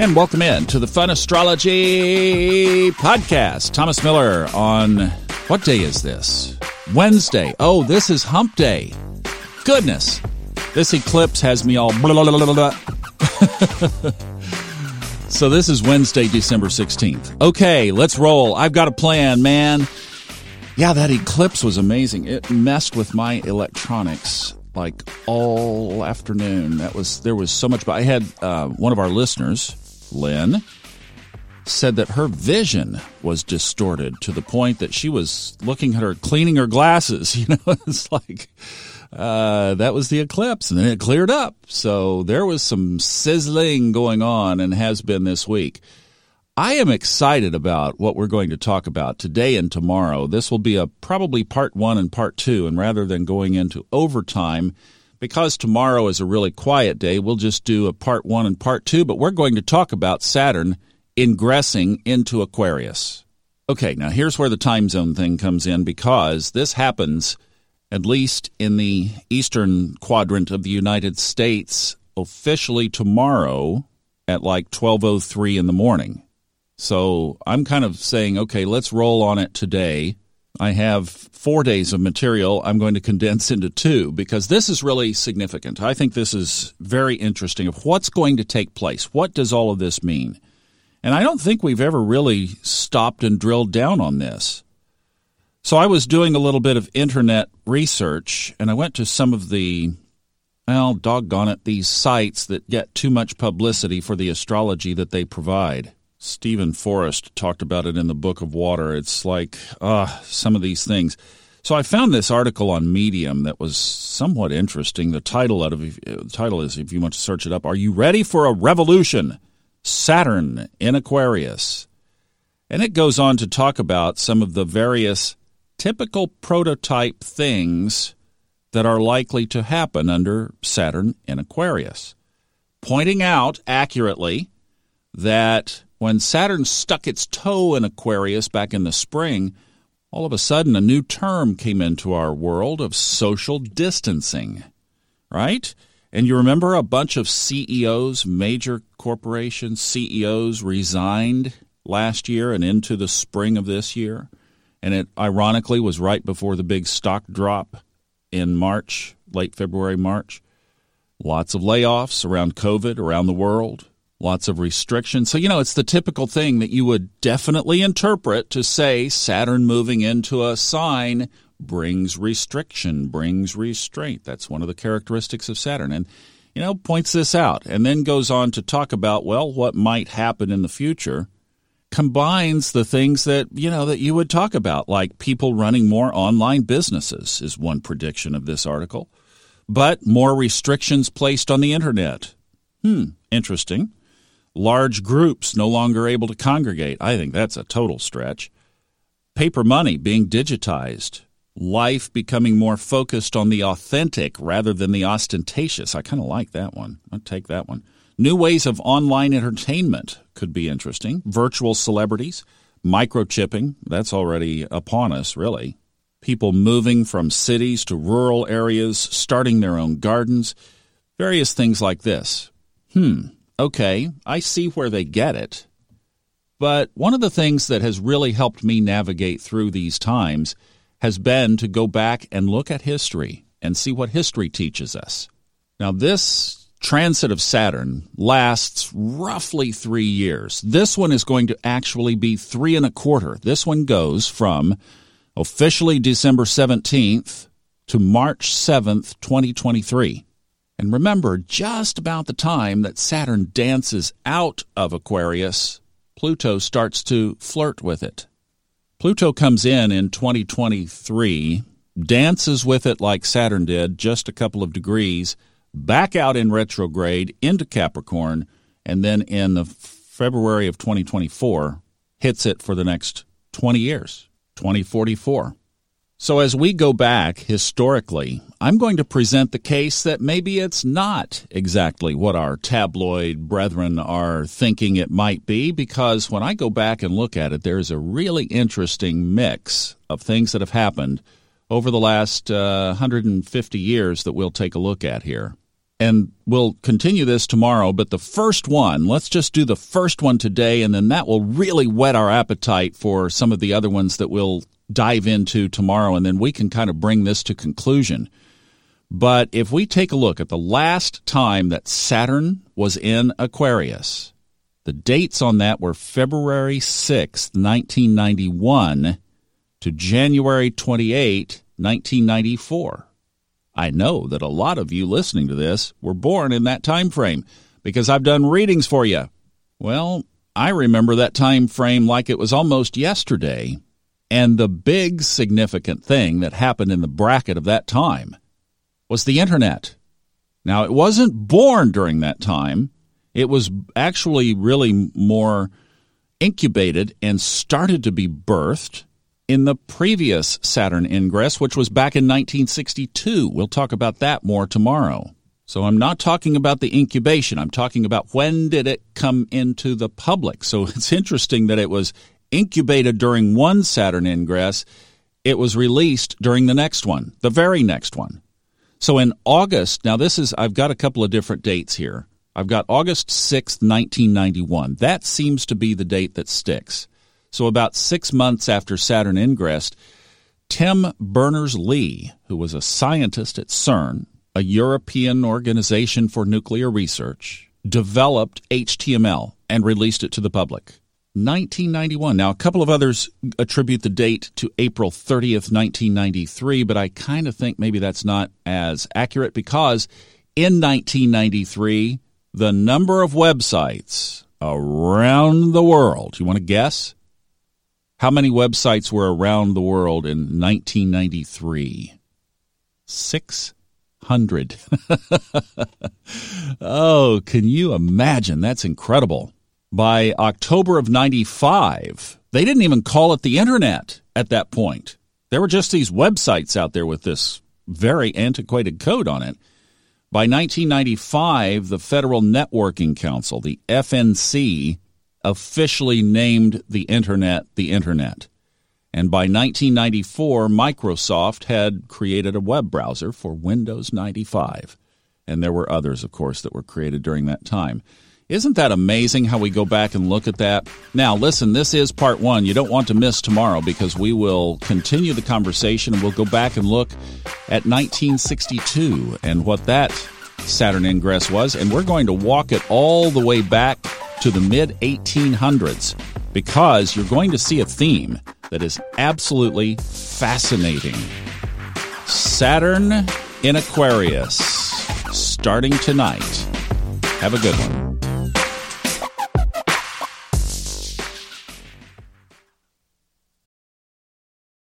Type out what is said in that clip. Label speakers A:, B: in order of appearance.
A: And welcome in to the Fun Astrology Podcast. Thomas Miller on what day is this? Wednesday. Oh, this is hump day. Goodness. This eclipse has me all blah, blah, blah, so this is Wednesday, December 16th. Okay, let's roll. I've got a plan, man. Yeah, that eclipse was amazing. It messed with my electronics like all afternoon. That was there was so much. But I had uh, one of our listeners, Lynn, said that her vision was distorted to the point that she was looking at her cleaning her glasses. You know, it's like uh, that was the eclipse, and then it cleared up. So there was some sizzling going on, and has been this week. I am excited about what we're going to talk about today and tomorrow. This will be a probably part one and part two, and rather than going into overtime, because tomorrow is a really quiet day, we'll just do a part one and part two. But we're going to talk about Saturn ingressing into Aquarius. Okay, now here's where the time zone thing comes in because this happens at least in the eastern quadrant of the United States officially tomorrow at like 12:03 in the morning. So I'm kind of saying, okay, let's roll on it today. I have four days of material I'm going to condense into two because this is really significant. I think this is very interesting of what's going to take place. What does all of this mean? And I don't think we've ever really stopped and drilled down on this. So I was doing a little bit of internet research and I went to some of the, well, doggone it, these sites that get too much publicity for the astrology that they provide. Steven Forrest talked about it in the Book of Water. It's like, uh, some of these things. So I found this article on Medium that was somewhat interesting. The title out of the title is, if you want to search it up, "Are you ready for a revolution?" Saturn in Aquarius, and it goes on to talk about some of the various typical prototype things that are likely to happen under Saturn in Aquarius, pointing out accurately that when Saturn stuck its toe in Aquarius back in the spring, all of a sudden a new term came into our world of social distancing, right? And you remember a bunch of CEOs, major corporation CEOs, resigned last year and into the spring of this year? and it ironically was right before the big stock drop in March, late February, March. Lots of layoffs around COVID around the world, lots of restrictions. So, you know, it's the typical thing that you would definitely interpret to say Saturn moving into a sign brings restriction, brings restraint. That's one of the characteristics of Saturn. And, you know, points this out and then goes on to talk about, well, what might happen in the future combines the things that you know that you would talk about like people running more online businesses is one prediction of this article but more restrictions placed on the internet hmm interesting large groups no longer able to congregate i think that's a total stretch paper money being digitized life becoming more focused on the authentic rather than the ostentatious i kind of like that one i'll take that one New ways of online entertainment could be interesting. Virtual celebrities, microchipping, that's already upon us, really. People moving from cities to rural areas, starting their own gardens, various things like this. Hmm, okay, I see where they get it. But one of the things that has really helped me navigate through these times has been to go back and look at history and see what history teaches us. Now, this transit of Saturn lasts roughly three years. This one is going to actually be three and a quarter. This one goes from officially December 17th to March 7th, 2023. And remember, just about the time that Saturn dances out of Aquarius, Pluto starts to flirt with it. Pluto comes in in 2023, dances with it like Saturn did, just a couple of degrees, back out in retrograde into Capricorn, and then in the February of 2024 hits it for the next 20 years, 2044. So as we go back historically, I'm going to present the case that maybe it's not exactly what our tabloid brethren are thinking it might be, because when I go back and look at it, there's a really interesting mix of things that have happened over the last uh, 150 years that we'll take a look at here. and we'll continue this tomorrow. But the first one, let's just do the first one today, and then that will really whet our appetite for some of the other ones that we'll dive into tomorrow, and then we can kind of bring this to conclusion. But if we take a look at the last time that Saturn was in Aquarius, the dates on that were February 6th, 1991 to January 28, 1994. I know that a lot of you listening to this were born in that time frame because I've done readings for you. Well, I remember that time frame like it was almost yesterday. And the big significant thing that happened in the bracket of that time was the internet. Now, it wasn't born during that time. It was actually really more incubated and started to be birthed in the previous Saturn ingress, which was back in 1962. We'll talk about that more tomorrow. So I'm not talking about the incubation. I'm talking about when did it come into the public. So it's interesting that it was incubated during one Saturn ingress. It was released during the next one, the very next one. So in August, now this is, I've got a couple of different dates here. I've got August 6th, 1991. That seems to be the date that sticks. So, about six months after Saturn ingressed, Tim Berners Lee, who was a scientist at CERN, a European organization for nuclear research, developed HTML and released it to the public. 1991. Now, a couple of others attribute the date to April 30th, 1993, but I kind of think maybe that's not as accurate because in 1993, the number of websites around the world, you want to guess? How many websites were around the world in 1993? 600. oh, can you imagine? That's incredible. By October of 95, they didn't even call it the internet at that point. There were just these websites out there with this very antiquated code on it. By 1995, the Federal Networking Council, the FNC, officially named the Internet the Internet. And by 1994, Microsoft had created a web browser for Windows 95. And there were others, of course, that were created during that time. Isn't that amazing how we go back and look at that? Now, listen, this is part one. You don't want to miss tomorrow because we will continue the conversation and we'll go back and look at 1962 and what that Saturn ingress was. And we're going to walk it all the way back to the mid 1800s because you're going to see a theme that is absolutely fascinating. Saturn in Aquarius, starting tonight. Have a good one.